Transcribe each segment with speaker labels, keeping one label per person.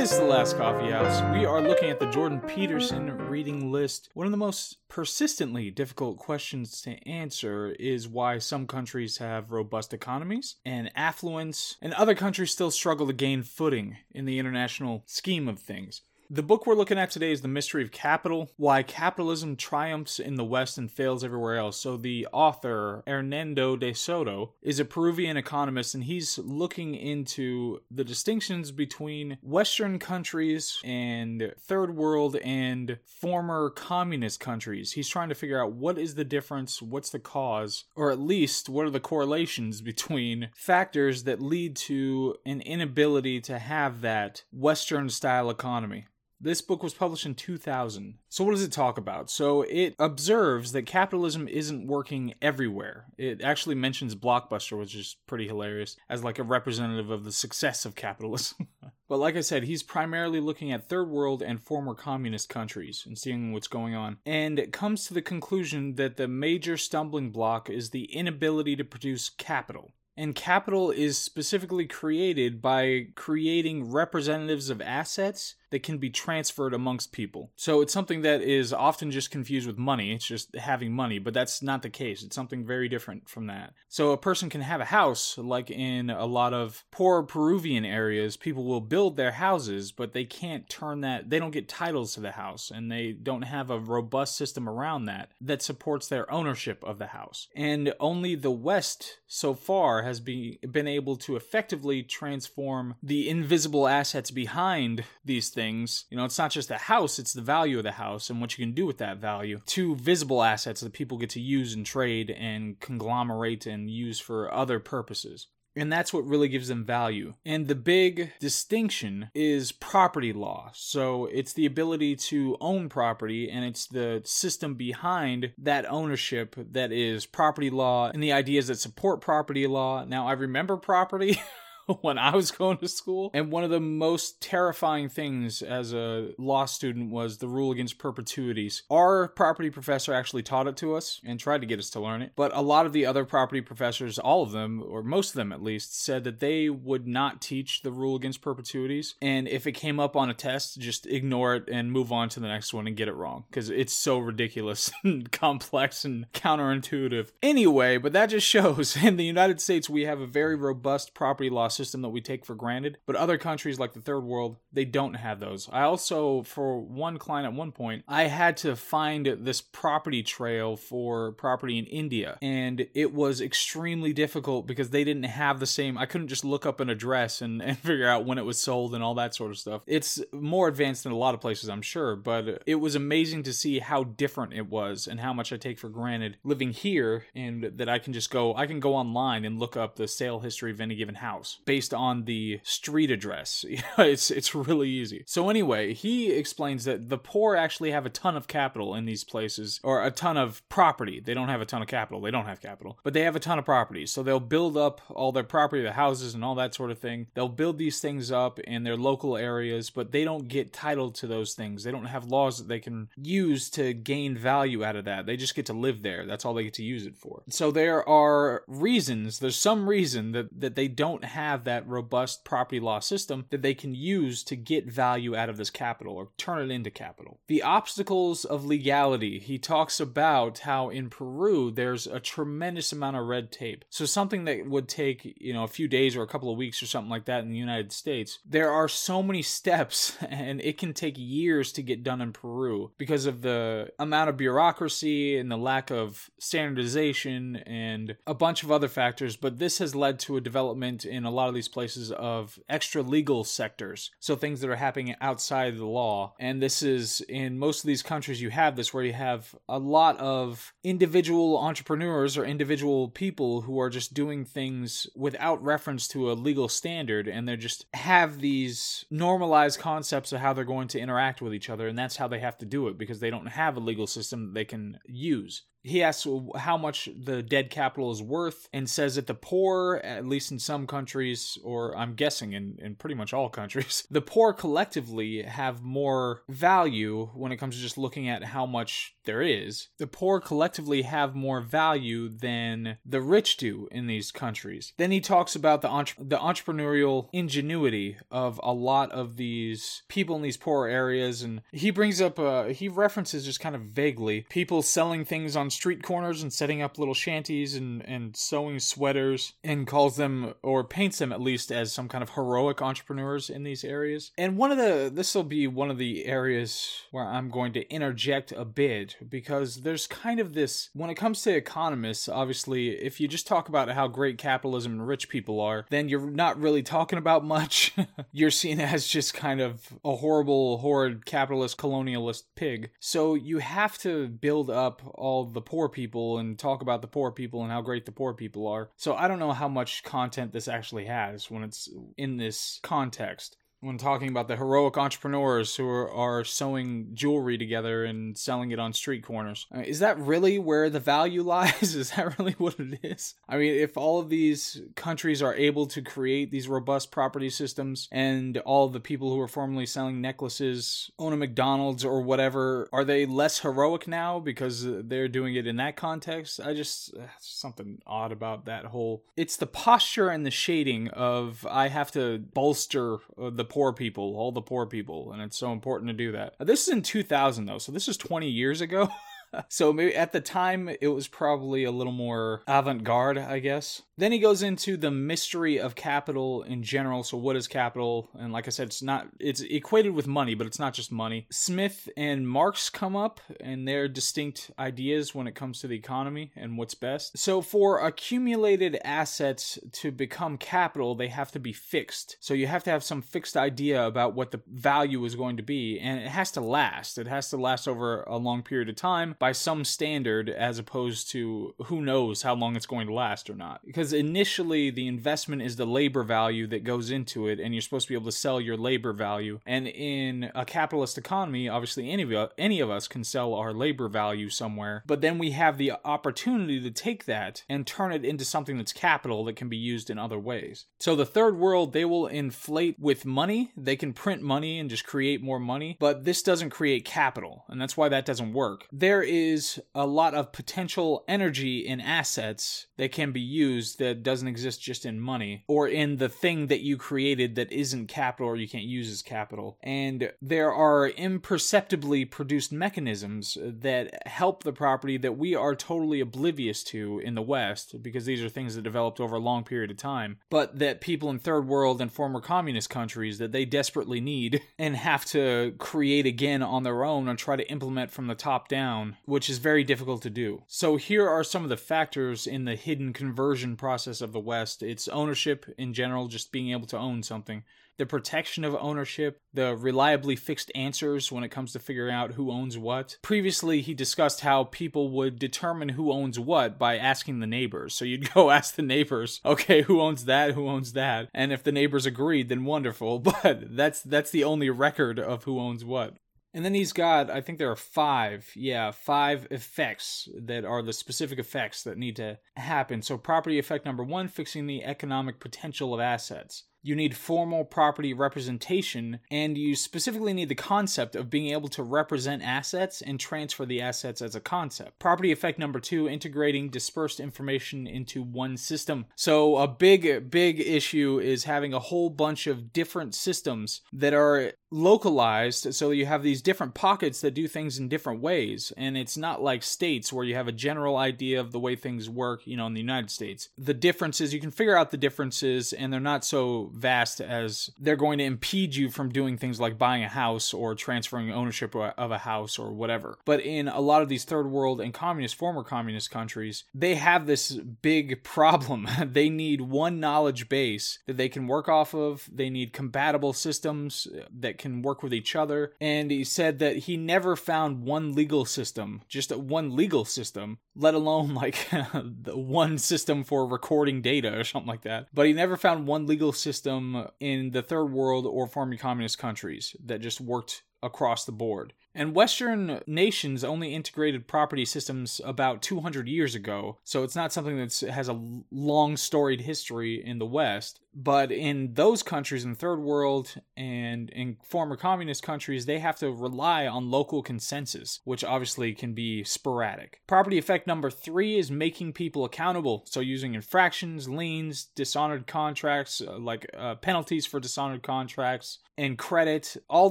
Speaker 1: This is the Last Coffee House. We are looking at the Jordan Peterson reading list. One of the most persistently difficult questions to answer is why some countries have robust economies and affluence, and other countries still struggle to gain footing in the international scheme of things. The book we're looking at today is The Mystery of Capital Why Capitalism Triumphs in the West and Fails Everywhere Else. So, the author, Hernando de Soto, is a Peruvian economist and he's looking into the distinctions between Western countries and third world and former communist countries. He's trying to figure out what is the difference, what's the cause, or at least what are the correlations between factors that lead to an inability to have that Western style economy. This book was published in 2000. So, what does it talk about? So, it observes that capitalism isn't working everywhere. It actually mentions Blockbuster, which is pretty hilarious, as like a representative of the success of capitalism. but, like I said, he's primarily looking at third world and former communist countries and seeing what's going on. And it comes to the conclusion that the major stumbling block is the inability to produce capital. And capital is specifically created by creating representatives of assets that can be transferred amongst people. So it's something that is often just confused with money. It's just having money, but that's not the case. It's something very different from that. So a person can have a house, like in a lot of poor Peruvian areas, people will build their houses, but they can't turn that, they don't get titles to the house, and they don't have a robust system around that that supports their ownership of the house. And only the West so far has been, been able to effectively transform the invisible assets behind these things things, you know, it's not just the house, it's the value of the house and what you can do with that value. Two visible assets that people get to use and trade and conglomerate and use for other purposes. And that's what really gives them value. And the big distinction is property law. So it's the ability to own property, and it's the system behind that ownership that is property law and the ideas that support property law. Now, I remember property. when I was going to school. And one of the most terrifying things as a law student was the rule against perpetuities. Our property professor actually taught it to us and tried to get us to learn it. But a lot of the other property professors, all of them, or most of them at least, said that they would not teach the rule against perpetuities. And if it came up on a test, just ignore it and move on to the next one and get it wrong because it's so ridiculous and complex and counterintuitive. Anyway, but that just shows in the United States we have a very robust property law system that we take for granted. But other countries like the third world, they don't have those. I also, for one client at one point, I had to find this property trail for property in India. And it was extremely difficult because they didn't have the same, I couldn't just look up an address and, and figure out when it was sold and all that sort of stuff. It's more advanced than a lot of places, I'm sure, but it was amazing to see how different it was and how much I take for granted living here and that I can just go, I can go online and look up the sale history of any given house based on the street address. it's it's really easy. So anyway, he explains that the poor actually have a ton of capital in these places or a ton of property. They don't have a ton of capital. They don't have capital, but they have a ton of property. So they'll build up all their property, the houses and all that sort of thing. They'll build these things up in their local areas, but they don't get title to those things. They don't have laws that they can use to gain value out of that. They just get to live there. That's all they get to use it for. So there are reasons, there's some reason that that they don't have that robust property law system that they can use to get value out of this capital or turn it into capital. The obstacles of legality. He talks about how in Peru there's a tremendous amount of red tape. So something that would take, you know, a few days or a couple of weeks or something like that in the United States, there are so many steps and it can take years to get done in Peru because of the amount of bureaucracy and the lack of standardization and a bunch of other factors, but this has led to a development in a lot of these places of extra legal sectors. So things that are happening outside the law. And this is in most of these countries, you have this where you have a lot of individual entrepreneurs or individual people who are just doing things without reference to a legal standard. And they just have these normalized concepts of how they're going to interact with each other. And that's how they have to do it because they don't have a legal system that they can use he asks how much the dead capital is worth and says that the poor, at least in some countries, or I'm guessing in, in pretty much all countries, the poor collectively have more value when it comes to just looking at how much there is, the poor collectively have more value than the rich do in these countries. Then he talks about the entre- the entrepreneurial ingenuity of a lot of these people in these poor areas, and he brings up uh, he references just kind of vaguely people selling things on street corners and setting up little shanties and and sewing sweaters, and calls them or paints them at least as some kind of heroic entrepreneurs in these areas. And one of the this will be one of the areas where I'm going to interject a bit because there's kind of this when it comes to economists, obviously, if you just talk about how great capitalism and rich people are, then you're not really talking about much. you're seen as just kind of a horrible, horrid capitalist colonialist pig. So you have to build up all the poor people and talk about the poor people and how great the poor people are. So I don't know how much content this actually has when it's in this context when talking about the heroic entrepreneurs who are, sewing jewelry together and selling it on street corners. Is that really where the value lies? is that really what it is? I mean, if all of these countries are able to create these robust property systems and all the people who are formerly selling necklaces own a McDonald's or whatever, are they less heroic now because they're doing it in that context? I just, uh, something odd about that whole. It's the posture and the shading of I have to bolster uh, the poor people, all the poor people, and it's so important to do that. This is in 2000 though, so this is 20 years ago. so maybe at the time it was probably a little more avant-garde, I guess. Then he goes into the mystery of capital in general. So what is capital? And like I said, it's not it's equated with money, but it's not just money. Smith and Marx come up and their distinct ideas when it comes to the economy and what's best. So for accumulated assets to become capital, they have to be fixed. So you have to have some fixed idea about what the value is going to be and it has to last. It has to last over a long period of time by some standard as opposed to who knows how long it's going to last or not. Because initially the investment is the labor value that goes into it and you're supposed to be able to sell your labor value. And in a capitalist economy, obviously any of any of us can sell our labor value somewhere, but then we have the opportunity to take that and turn it into something that's capital that can be used in other ways. So the third world, they will inflate with money. They can print money and just create more money, but this doesn't create capital, and that's why that doesn't work. There is a lot of potential energy in assets that can be used that doesn't exist just in money or in the thing that you created that isn't capital or you can't use as capital. And there are imperceptibly produced mechanisms that help the property that we are totally oblivious to in the West because these are things that developed over a long period of time, but that people in third world and former communist countries that they desperately need and have to create again on their own and try to implement from the top down which is very difficult to do. So here are some of the factors in the hidden conversion process of the West. It's ownership in general, just being able to own something the protection of ownership, the reliably fixed answers when it comes to figuring out who owns what. Previously, he discussed how people would determine who owns what by asking the neighbors. So you'd go ask the neighbors, okay, who owns that, who owns that, and if the neighbors agreed, then wonderful. But that's that's the only record of who owns what. And then he's got, I think there are five, yeah, five effects that are the specific effects that need to happen. So, property effect number one, fixing the economic potential of assets you need formal property representation, and you specifically need the concept of being able to represent assets and transfer the assets as a concept. Property effect number two, integrating dispersed information into one system. So, a big, big issue is having a whole bunch of different systems that are localized so you have these different pockets that do things in different ways and it's not like states where you have a general idea of the way things work you know in the united states the differences you can figure out the differences and they're not so vast as they're going to impede you from doing things like buying a house or transferring ownership of a house or whatever. But in a lot of these third world and communist, former communist countries, they have this big problem. they need one knowledge base that they can work off of, they need compatible systems uh, that can work with each other. And he said that he never found one legal system, just one legal system, let alone like the one system for recording data or something like that. But he never found one legal system system in the third world or former communist countries that just worked across the board. And Western nations only integrated property systems about 200 years ago, so it's not something that has a long storied history in the West. But in those countries in the third world and in former communist countries, they have to rely on local consensus, which obviously can be sporadic. Property effect number three is making people accountable. So using infractions, liens, dishonored contracts, uh, like uh, penalties for dishonored contracts, and credit, all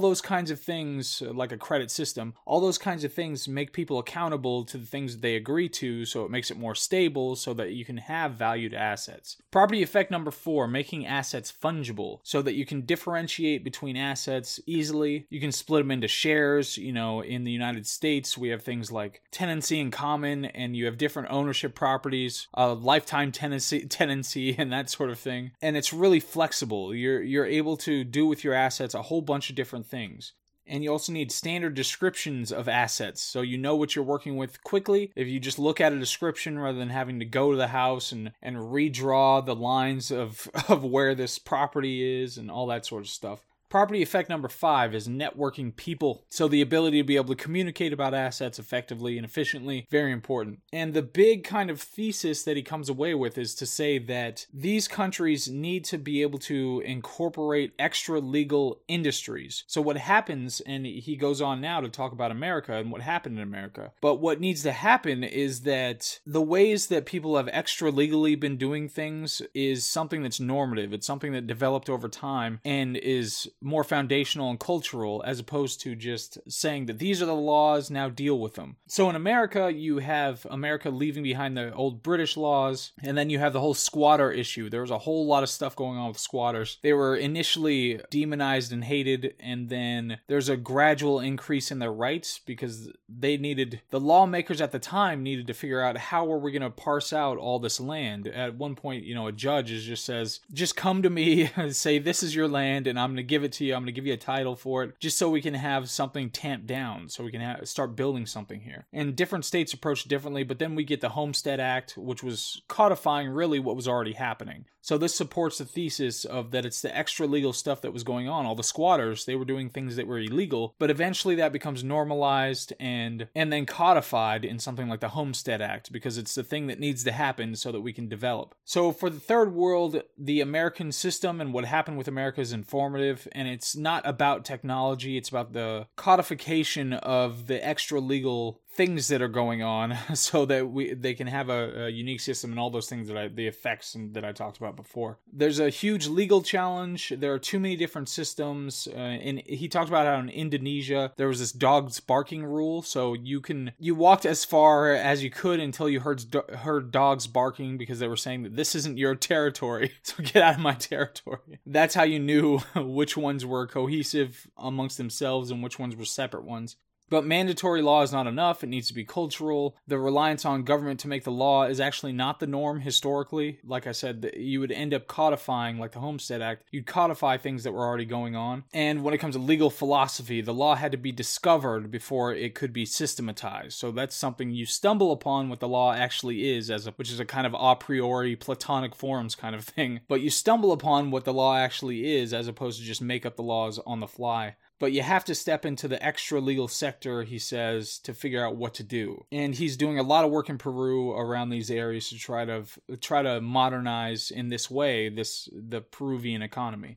Speaker 1: those kinds of things, uh, like a credit system, all those kinds of things make people accountable to the things that they agree to, so it makes it more stable so that you can have valued assets. Property effect number four, making assets fungible so that you can differentiate between assets easily. You can split them into shares. You know, in the United States, we have things like tenancy in common, and you have different ownership properties, uh, lifetime tenancy, tenancy, and that sort of thing. And it's really flexible. You're you're able to do with your assets assets a whole bunch of different things. And you also need standard descriptions of assets so you know what you're working with quickly. If you just look at a description rather than having to go to the house and, and redraw the lines of, of where this property is and all that sort of stuff. Property effect number five is networking people. So the ability to be able to communicate about assets effectively and efficiently, very important. And the big kind of thesis that he comes away with is to say that these countries need to be able to incorporate extra legal industries. So what happens, and he goes on now to talk about America and what happened in America, but what needs to happen is that the ways that people have extra legally been doing things is something that's normative. It's something that developed over time and is more foundational and cultural as opposed to just saying that these are the laws, now deal with them. So in America, you have America leaving behind the old British laws, and then you have the whole squatter issue. There was a whole lot of stuff going on with squatters. They were initially demonized and hated, and then there's a gradual increase in their rights because they needed, the lawmakers at the time needed to figure out how are we going to parse out all this land. At one point, you know, a judge just says, just come to me, and say, this is your land, and I'm going to give it it to you. I'm going to give you a title for it just so we can have something tamped down, so we can ha- start building something here. And different states approach differently, but then we get the Homestead Act, which was codifying really what was already happening. So this supports the thesis of that it's the extra legal stuff that was going on. All the squatters, they were doing things that were illegal, but eventually that becomes normalized and and then codified in something like the Homestead Act because it's the thing that needs to happen so that we can develop. So for the third world, the American system and what happened with America is informative and it's not about technology, it's about the codification of the extra legal things that are going on so that we they can have a, a, unique system and all those things that I the effects that I talked about before. There's a huge legal challenge. There are too many different systems. Uh, and he talked about how in Indonesia there was this dog's barking rule, so you can you walked as far as you could until you heard heard dogs barking because they were saying that this isn't your territory, so get out of my territory. That's how you knew which ones were cohesive amongst themselves and which ones were separate ones. But mandatory law is not enough. It needs to be cultural. The reliance on government to make the law is actually not the norm historically. Like I said, you would end up codifying, like the Homestead Act, you'd codify things that were already going on. And when it comes to legal philosophy, the law had to be discovered before it could be systematized. So that's something you stumble upon what the law actually is, as a, which is a kind of a priori Platonic forms kind of thing. But you stumble upon what the law actually is, as opposed to just make up the laws on the fly but you have to step into the extra legal sector, he says, to figure out what to do. And he's doing a lot of work in Peru around these areas to try to try to modernize in this way this the Peruvian economy.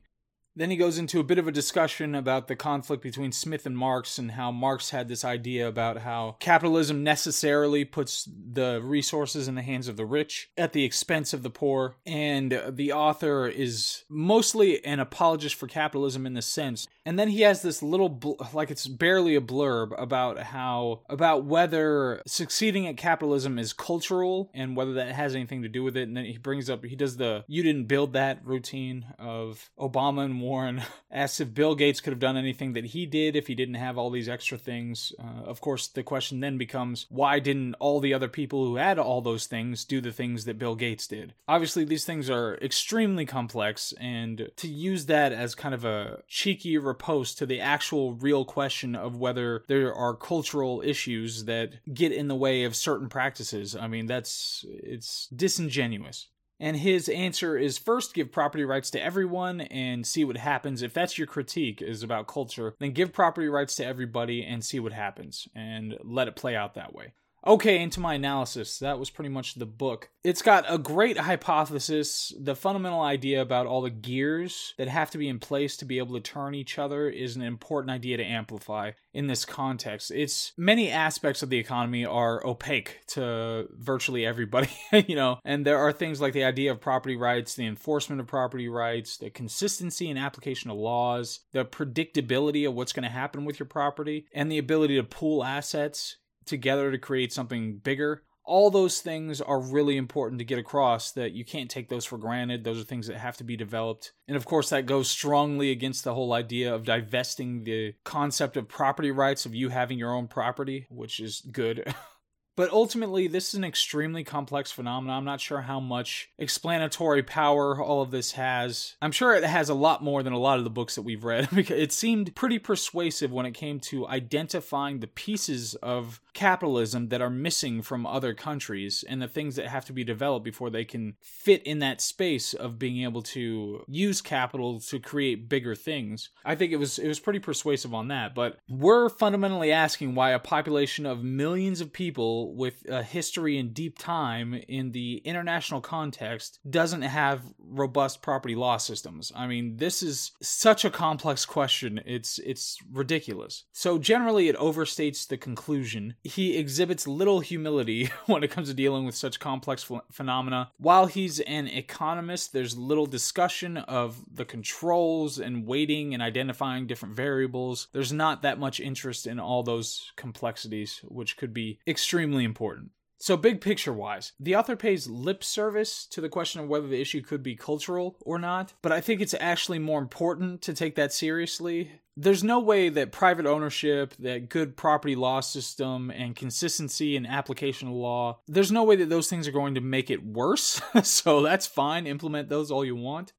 Speaker 1: Then he goes into a bit of a discussion about the conflict between Smith and Marx and how Marx had this idea about how capitalism necessarily puts the resources in the hands of the rich at the expense of the poor. And the author is mostly an apologist for capitalism in this sense. And then he has this little, bl- like it's barely a blurb about how, about whether succeeding at capitalism is cultural and whether that has anything to do with it. And then he brings up, he does the you didn't build that routine of Obama and Warren asks if Bill Gates could have done anything that he did if he didn't have all these extra things. Uh, of course, the question then becomes why didn't all the other people who had all those things do the things that Bill Gates did? Obviously, these things are extremely complex, and to use that as kind of a cheeky riposte to the actual real question of whether there are cultural issues that get in the way of certain practices, I mean, that's it's disingenuous. And his answer is first give property rights to everyone and see what happens. If that's your critique is about culture, then give property rights to everybody and see what happens and let it play out that way. Okay, into my analysis. That was pretty much the book. It's got a great hypothesis. The fundamental idea about all the gears that have to be in place to be able to turn each other is an important idea to amplify in this context. It's many aspects of the economy are opaque to virtually everybody, you know, and there are things like the idea of property rights, the enforcement of property rights, the consistency and application of laws, the predictability of what's going to happen with your property, and the ability to pool assets together to create something bigger. All those things are really important to get across that you can't take those for granted. Those are things that have to be developed. And of course, that goes strongly against the whole idea of divesting the concept of property rights, of you having your own property, which is good. But ultimately, this is an extremely complex phenomenon. I'm not sure how much explanatory power all of this has. I'm sure it has a lot more than a lot of the books that we've read because it seemed pretty persuasive when it came to identifying the pieces of capitalism that are missing from other countries and the things that have to be developed before they can fit in that space of being able to use capital to create bigger things. I think it was it was pretty persuasive on that, but we're fundamentally asking why a population of millions of people with a history and deep time in the international context doesn't have robust property law systems. I mean, this is such a complex question. It's it's ridiculous. So generally it overstates the conclusion. He exhibits little humility when it comes to dealing with such complex ph- phenomena. While he's an economist, there's little discussion of the controls and weighting and identifying different variables. There's not that much interest in all those complexities, which could be extremely extremely important. So, big picture wise, the author pays lip service to the question of whether the issue could be cultural or not, but I think it's actually more important to take that seriously. There's no way that private ownership, that good property law system, and consistency in application of law, there's no way that those things are going to make it worse. so, that's fine, implement those all you want.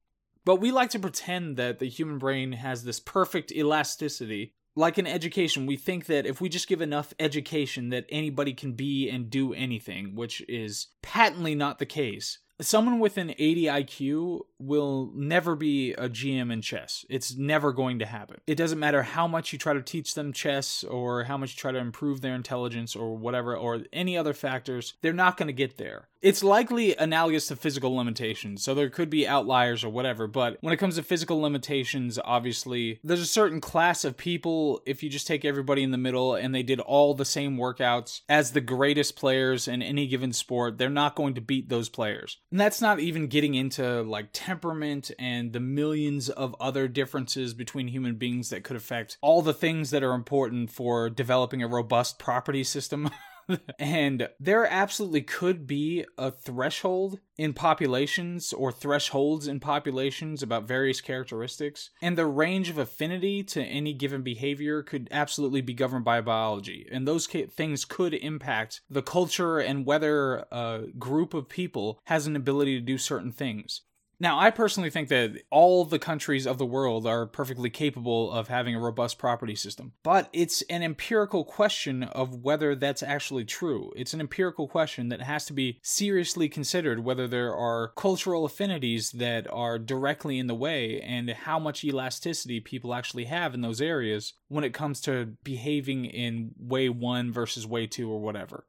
Speaker 1: But we like to pretend that the human brain has this perfect elasticity like in education, we think that if we just give enough education that anybody can be and do anything, which is patently not the case. Someone with an 80 IQ will never be a GM in chess. It's never going to happen. It doesn't matter how much you try to teach them chess or how much you try to improve their intelligence or whatever or any other factors, they're not going to get there. It's likely analogous to physical limitations, so there could be outliers or whatever, but when it comes to physical limitations, obviously, there's a certain class of people, if you just take everybody in the middle and they did all the same workouts as the greatest players in any given sport, they're not going to beat those players. And that's not even getting into like temperament and the millions of other differences between human beings that could affect all the things that are important for developing a robust property system. and there absolutely could be a threshold in populations or thresholds in populations about various characteristics, and the range of affinity to any given behavior could absolutely be governed by biology. And those ca- things could impact the culture and whether a group of people has an ability to do certain things. Now, I personally think that all the countries of the world are perfectly capable of having a robust property system, but it's an empirical question of whether that's actually true. It's an empirical question that has to be seriously considered whether there are cultural affinities that are directly in the way and how much elasticity people actually have in those areas when it comes to behaving in way one versus way two or whatever.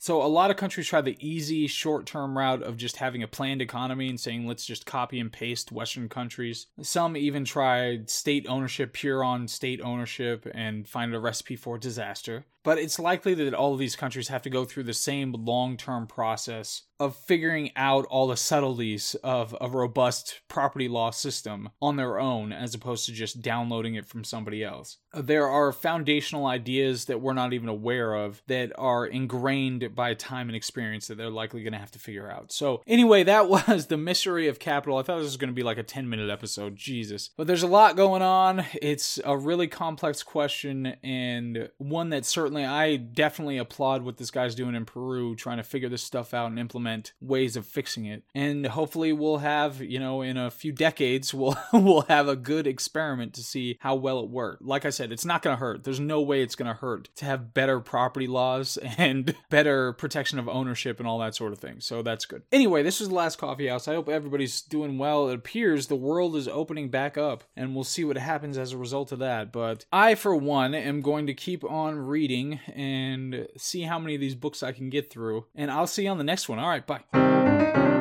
Speaker 1: So a lot of countries try the easy short-term route of just having a planned economy and saying let's just copy and paste western countries. Some even tried state ownership pure on state ownership and find a recipe for disaster but it's likely that all of these countries have to go through the same long term process of figuring out all the subtleties of a robust property law system on their own as opposed to just downloading it from somebody else. There are foundational ideas that we're not even aware of that are ingrained by time and experience that they're likely going to have to figure out. So, anyway, that was the mystery of capital. I thought this was going to be like a 10 minute episode. Jesus. But there's a lot going on. It's a really complex question and one that certainly I definitely applaud what this guy's doing in Peru, trying to figure this stuff out and implement ways of fixing it. And hopefully, we'll have, you know, in a few decades, we'll we'll have a good experiment to see how well it worked. Like I said, it's not going to hurt. There's no way it's going to hurt to have better property laws and better protection of ownership and all that sort of thing. So that's good. Anyway, this is the last coffee house. I hope everybody's doing well. It appears the world is opening back up, and we'll see what happens as a result of that. But I, for one, am going to keep on reading and see how many of these books I can get through. And I'll see you on the next one. All right, bye.